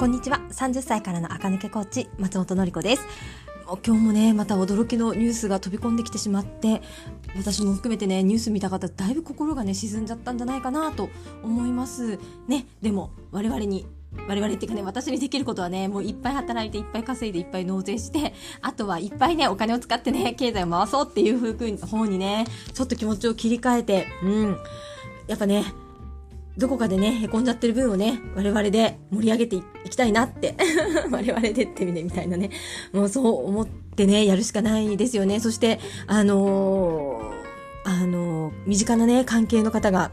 こんにちは。30歳からの赤抜けコーチ、松本の子です。今日もね、また驚きのニュースが飛び込んできてしまって、私も含めてね、ニュース見た方、だいぶ心がね、沈んじゃったんじゃないかなと思います。ね、でも、我々に我々っていうかね、私にできることはね、もういっぱい働いて、いっぱい稼いで、いっぱい納税して、あとはいっぱいね、お金を使ってね、経済を回そうっていう方にね、ちょっと気持ちを切り替えて、うん。やっぱね、どこかでね、へこんじゃってる分をね、我々で盛り上げていきたいなって。我々でってみね、みたいなね。もうそう思ってね、やるしかないですよね。そして、あのー、あのー、身近なね、関係の方が、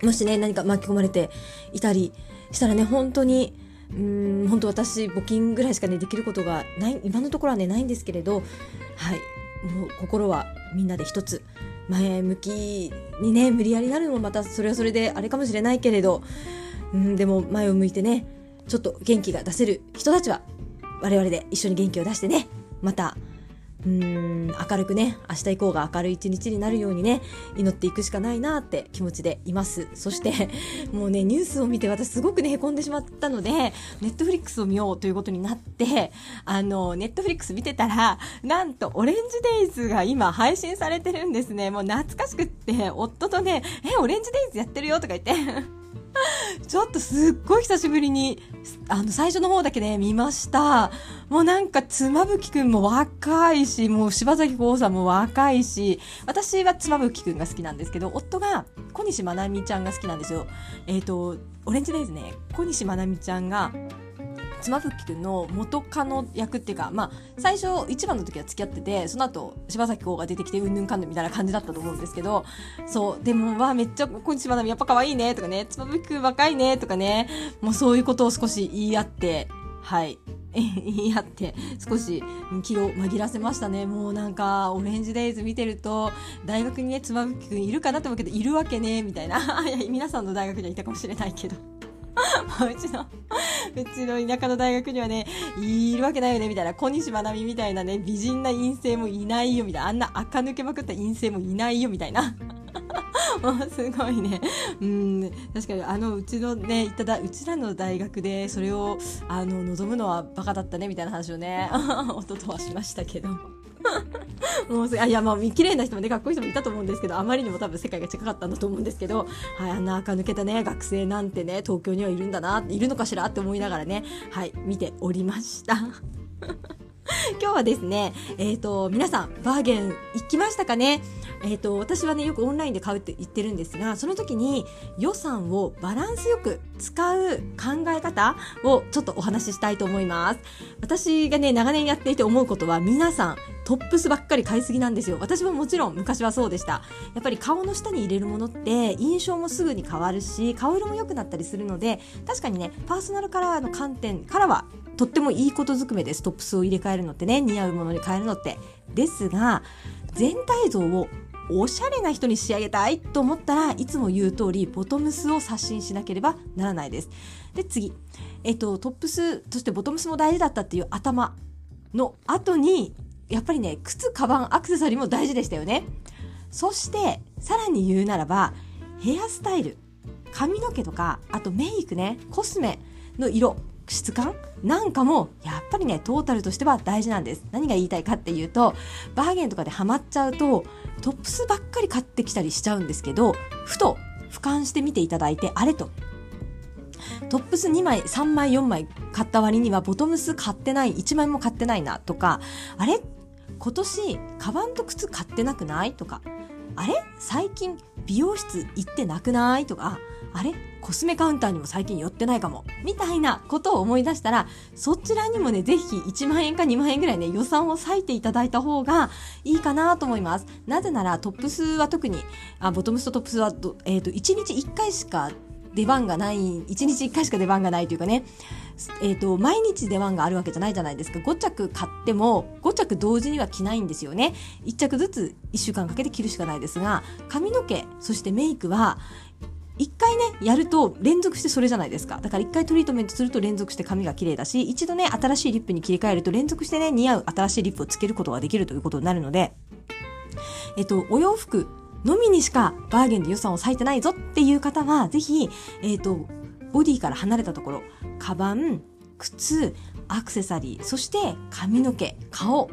もしね、何か巻き込まれていたりしたらね、本当に、うん、本当私、募金ぐらいしかね、できることがない、今のところはね、ないんですけれど、はい、もう心はみんなで一つ。前向きにね無理やりなるのもまたそれはそれであれかもしれないけれど、うん、でも前を向いてねちょっと元気が出せる人たちは我々で一緒に元気を出してねまたうーん明るくね明日以降が明るい一日になるようにね祈っていくしかないなって気持ちでいます。そしてもうねニュースを見て私すごくねへこんでしまったのでネットフリックスを見ようということになってあのネットフリックス見てたらなんとオレンジデイズが今配信されてるんですね。もう懐かしくって夫とねえオレンジデイズやってるよとか言ってちょっとすっごい久しぶりに、あの、最初の方だけね、見ました。もうなんか、妻夫木くんも若いし、もう柴咲コウさんも若いし、私は妻夫木くんが好きなんですけど、夫が小西まなみちゃんが好きなんですよ。えっ、ー、と、オレンジデイズね、小西まなみちゃんが、妻夫木君の元カノ役っていうか、まあ、最初一番の時は付き合っててその後柴咲コウが出てきてうんぬんかんぬんみたいな感じだったと思うんですけどそうでもわめっちゃ小西まなみやっぱ可愛いねとかね妻夫木君若いねとかねもうそういうことを少し言い合ってはい。言い合って少し気を紛らせましたね。もうなんかオレンジデイズ見てると大学にね妻夫木君いるかなと思うけどいるわけねみたいな。皆さんの大学にはいたかもしれないけど。うちの、うちの田舎の大学にはね、いるわけないよね、みたいな、小西まなみみたいなね、美人な陰性もいないよ、みたいな、あんな垢抜けまくった陰性もいないよ、みたいな。もうすごいね。うん、確かにあのうちのね、いただ、うちらの大学でそれをあの望むのはバカだったねみたいな話をね、夫とはしましたけど。もう いやまあ綺麗な人もねかっこいい人もいたと思うんですけどあまりにも多分世界が近かったんだと思うんですけど、はい、あんな垢抜けたね学生なんてね東京にはいるんだないるのかしらって思いながらねはい見ておりました。今日はですね、えっ、ー、と、皆さん、バーゲン行きましたかね？えっ、ー、と、私はね、よくオンラインで買うって言ってるんですが、その時に予算をバランスよく使う考え方をちょっとお話ししたいと思います。私がね、長年やっていて思うことは、皆さん、トップスばっかり買いすぎなんですよ。私ももちろん昔はそうでした。やっぱり顔の下に入れるものって印象もすぐに変わるし、顔色も良くなったりするので、確かにね、パーソナルカラーの観点からはとってもいいことずくめですトップスを入れ替えるのってね似合うものに変えるのってですが全体像をおしゃれな人に仕上げたいと思ったらいつも言う通りボトムスを刷新しなければならないですで次えっとトップスそしてボトムスも大事だったっていう頭の後にやっぱりね靴カバンアクセサリーも大事でしたよね。そしてさらに言うならばヘアスタイル髪の毛とかあとメイクねコスメの色質感なんかもやっぱりねトータルとしては大事なんです。何が言いたいかっていうとバーゲンとかでハマっちゃうとトップスばっかり買ってきたりしちゃうんですけどふと俯瞰してみていただいてあれと。トップス2枚3枚4枚買った割にはボトムス買ってない1枚も買ってないなとかあれ今年カバンと靴買ってなくない？とかあれ？最近美容室行ってなくない？とかあれ？コスメカウンターにも最近寄ってないかも。みたいなことを思い出したら、そちらにもね、ぜひ1万円か2万円ぐらいね、予算を割いていただいた方がいいかなと思います。なぜなら、トップスは特に、あボトムスとトップスは、えっ、ー、と、1日1回しか出番がない、1日1回しか出番がないというかね、えっ、ー、と、毎日出番があるわけじゃないじゃないですか。5着買っても、5着同時には着ないんですよね。1着ずつ1週間かけて着るしかないですが、髪の毛、そしてメイクは、一回ね、やると連続してそれじゃないですか。だから一回トリートメントすると連続して髪が綺麗だし、一度ね、新しいリップに切り替えると連続してね、似合う新しいリップをつけることができるということになるので、えっと、お洋服のみにしかバーゲンで予算を割いてないぞっていう方は、ぜひ、えっと、ボディから離れたところカバン靴アクセサリーそして髪の毛顔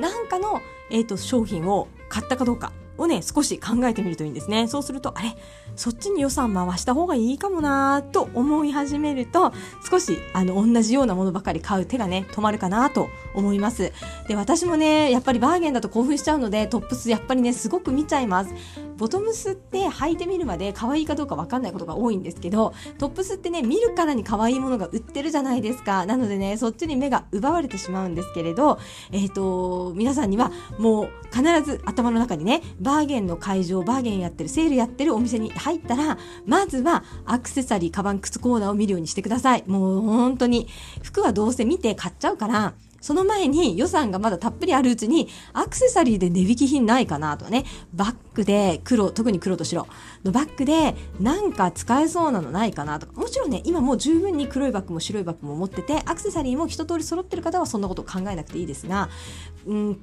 なんかの、えーと、商品を買ったかどうか。をね少し考えてみるといいんですね。そうするとあれそっちに予算回した方がいいかもなと思い始めると少しあの同じようなものばかり買う手がね止まるかなと思います。で私もねやっぱりバーゲンだと興奮しちゃうのでトップスやっぱりねすごく見ちゃいます。ボトムスって履いてみるまで可愛いかどうかわかんないことが多いんですけどトップスってね見るからに可愛いものが売ってるじゃないですか。なのでねそっちに目が奪われてしまうんですけれどえっ、ー、と皆さんにはもう必ず頭の中にねバーゲンの会場バーゲンやってるセールやってるお店に入ったらまずはアクセサリーカバン靴コーナーを見るようにしてください。もう本当に服はどうせ見て買っちゃうからその前に予算がまだたっぷりあるうちにアクセサリーで値引き品ないかなとね、バッグで黒、特に黒と白。のバッグでなんか使えそうなのないかなと。か、もちろんね、今もう十分に黒いバッグも白いバッグも持ってて、アクセサリーも一通り揃ってる方はそんなこと考えなくていいですが、うん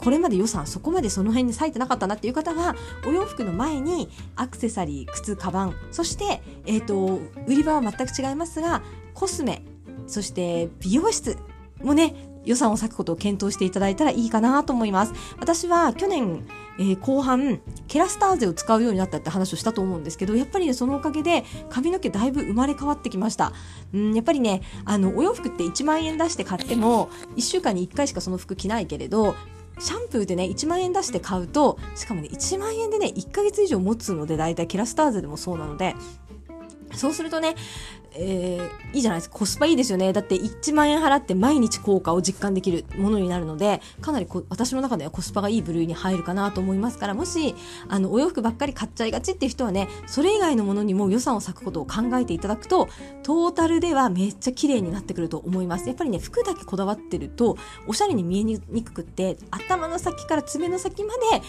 これまで予算そこまでその辺に割いてなかったなっていう方はお洋服の前にアクセサリー靴カバンそして、えーと売り場は全く違いますがコスメそして美容室もね予算を割くことを検討していただいたらいいかなと思います。私は去年、えー、後半、ケラスターゼを使うようになったって話をしたと思うんですけど、やっぱりね、そのおかげで髪の毛だいぶ生まれ変わってきました。うん、やっぱりね、あの、お洋服って1万円出して買っても、1週間に1回しかその服着ないけれど、シャンプーでね、1万円出して買うと、しかもね、1万円でね、1ヶ月以上持つので、だいたいケラスターゼでもそうなので、そうするとね、えー、いいじゃないですか。コスパいいですよね。だって1万円払って毎日効果を実感できるものになるので、かなりこ私の中ではコスパがいい部類に入るかなと思いますから、もし、あの、お洋服ばっかり買っちゃいがちっていう人はね、それ以外のものにも予算を割くことを考えていただくと、トータルではめっちゃ綺麗になってくると思います。やっぱりね、服だけこだわってると、おしゃれに見えにくくって、頭の先から爪の先まで、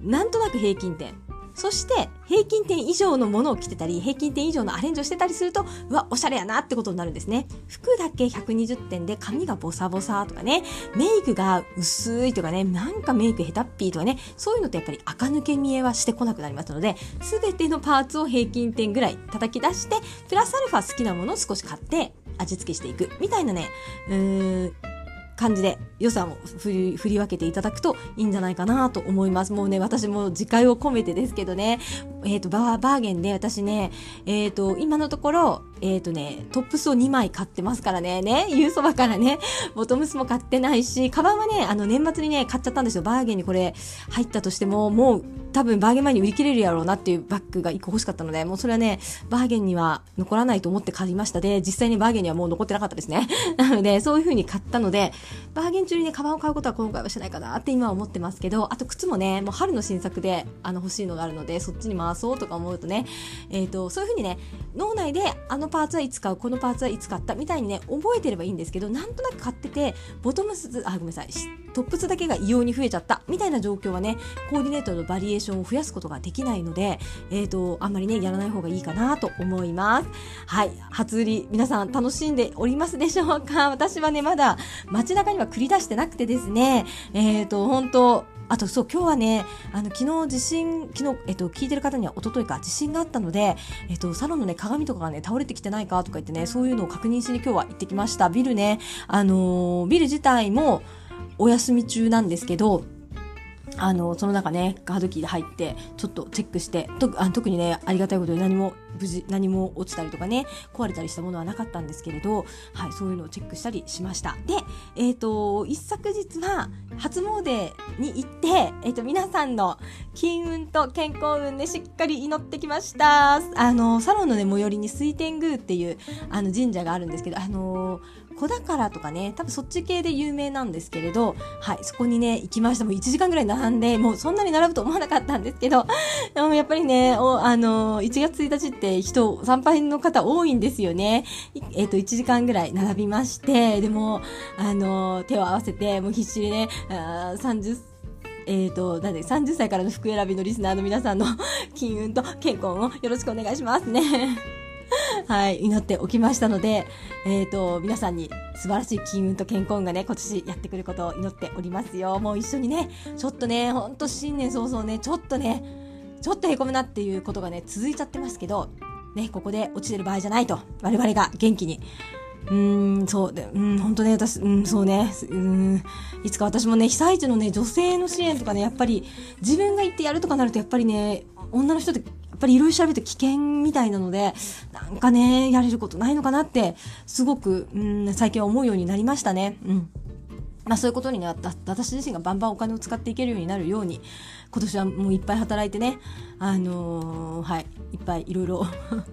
なんとなく平均点そして平均点以上のものを着てたり平均点以上のアレンジをしてたりするとうわおしゃれやなってことになるんですね。服だけ120点で髪がボサボサとかねメイクが薄いとかねなんかメイク下手っぴーとかねそういうのってやっぱり垢抜け見えはしてこなくなりますので全てのパーツを平均点ぐらい叩き出してプラスアルファ好きなものを少し買って味付けしていくみたいなねうーん感じで予算を振り振り分けていただくといいんじゃないかなと思います。もうね、私も自戒を込めてですけどね、えっ、ー、と、バーゲンで私ね、えっ、ー、と、今のところ、えっ、ー、とね、トップスを2枚買ってますからね、ね、ユーそばからね、ボトムスも買ってないし、カバンはね、あの、年末にね、買っちゃったんですよ。バーゲンにこれ入ったとしても、もう多分バーゲン前に売り切れるやろうなっていうバッグが1個欲しかったので、もうそれはね、バーゲンには残らないと思って買いましたで、実際にバーゲンにはもう残ってなかったですね。なので、そういう風に買ったので、バーゲン中にね、カバンを買うことは今回はしないかなって今は思ってますけど、あと靴もね、もう春の新作で、あの、欲しいのがあるので、そっちに回そうとか思うとね、えっ、ー、と、そういう風にね、脳内であののパーツはいつ買う、このパーツはいつ買った？みたいにね、覚えてればいいんですけど、なんとなく買ってて、ボトムス、あ、ごめんなさい、トップスだけが異様に増えちゃった。みたいな状況はね、コーディネートのバリエーションを増やすことができないので、えっ、ー、と、あんまりね、やらない方がいいかなと思います。はい、初売り、皆さん楽しんでおりますでしょうか？私はね、まだ街中には繰り出してなくてですね、えっ、ー、と、本当あとそう、今日はね、あの、昨日地震、昨日、えっと、聞いてる方には一昨日か地震があったので、えっと、サロンのね、鏡とかがね、倒れてきてないかとか言ってね、そういうのを確認しに今日は行ってきました。ビルね、あのー、ビル自体もお休み中なんですけど、あの、その中ね、ガードキーで入って、ちょっとチェックして、とあ特にね、ありがたいことに何も、無事、何も落ちたりとかね、壊れたりしたものはなかったんですけれど、はい、そういうのをチェックしたりしました。で、えっ、ー、と、一昨日は、初詣に行って、えっ、ー、と、皆さんの金運と健康運でしっかり祈ってきました。あの、サロンのね、最寄りに水天宮っていう、あの、神社があるんですけど、あの子宝とかね、多分そっち系で有名なんですけれど、はい、そこにね、行きました。もう1時間ぐらい並んで、もうそんなに並ぶと思わなかったんですけど、でもやっぱりね、おあの1月1日って人、参拝の方多いんですよね。えっ、ー、と、1時間ぐらい並びまして、でも、あの手を合わせて、もう必死にね、あ30えっ、ー、と、なんで、30歳からの服選びのリスナーの皆さんの 金運と健康をよろしくお願いしますね。はい、祈っておきましたので、えっ、ー、と、皆さんに素晴らしい金運と健康運がね、今年やってくることを祈っておりますよ。もう一緒にね、ちょっとね、ほんと新年早々ね、ちょっとね、ちょっとへこむなっていうことがね、続いちゃってますけど、ね、ここで落ちてる場合じゃないと、我々が元気に。うーん、そうで、うん、本当ね、私、うん、そうね、うん、いつか私もね、被災地のね、女性の支援とかね、やっぱり、自分が行ってやるとかなると、やっぱりね、女の人ってっぱりいろいろ調べると危険みたいなので、なんかね、やれることないのかなって、すごく、うん、最近は思うようになりましたね。うん。まあそういうことになった、私自身がバンバンお金を使っていけるようになるように、今年はもういっぱい働いてね、あのー、はい、いっぱいいろいろ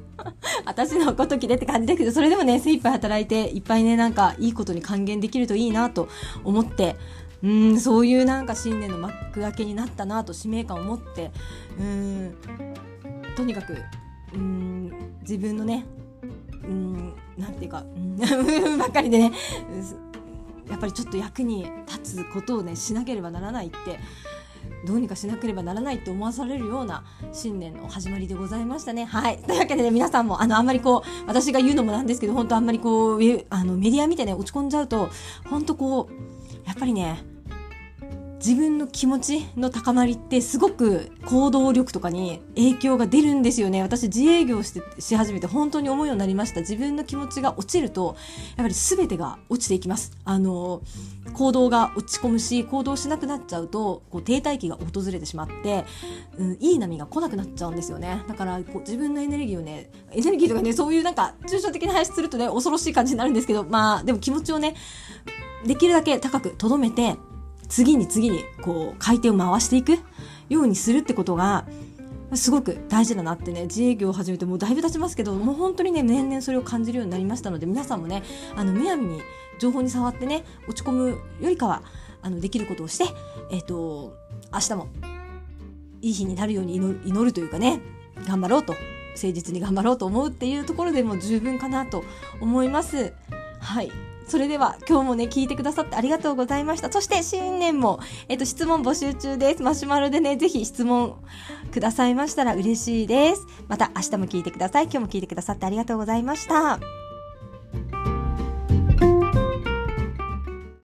私のごときでって感じだけど、それでもね、精一杯働いて、いっぱいね、なんかいいことに還元できるといいなと思って、うん、そういうなんか新年の幕開けになったなと使命感を持って、うん、とにかくうん自分のねうんなんていうかうん ばっかりでねやっぱりちょっと役に立つことをねしなければならないってどうにかしなければならないって思わされるような新年の始まりでございましたね。はい。というわけでね、皆さんも、あの、あんまりこう、私が言うのもなんですけど、本当あんまりこう、あの、メディア見てね、落ち込んじゃうと、本当こう、やっぱりね、自分の気持ちの高まりってすごく行動力とかに影響が出るんですよね。私自営業してし始めて本当に思うようになりました。自分の気持ちが落ちると、やっぱり全てが落ちていきます。あの、行動が落ち込むし、行動しなくなっちゃうと、こう停滞期が訪れてしまって、うん、いい波が来なくなっちゃうんですよね。だからこう自分のエネルギーをね、エネルギーとかね、そういうなんか抽象的な話するとね、恐ろしい感じになるんですけど、まあでも気持ちをね、できるだけ高く留めて、次に次にこう回転を回していくようにするってことがすごく大事だなってね自営業を始めてもうだいぶ経ちますけどもう本当にね年々それを感じるようになりましたので皆さんもねあのむやみに情報に触ってね落ち込むよりかはあのできることをしてえっ、ー、と明日もいい日になるように祈るというかね頑張ろうと誠実に頑張ろうと思うっていうところでも十分かなと思います。はいそれでは今日もね、聞いてくださってありがとうございました。そして新年も、えっと、質問募集中です。マシュマロでね、ぜひ質問くださいましたら嬉しいです。また明日も聞いてください。今日も聞いてくださってありがとうございました。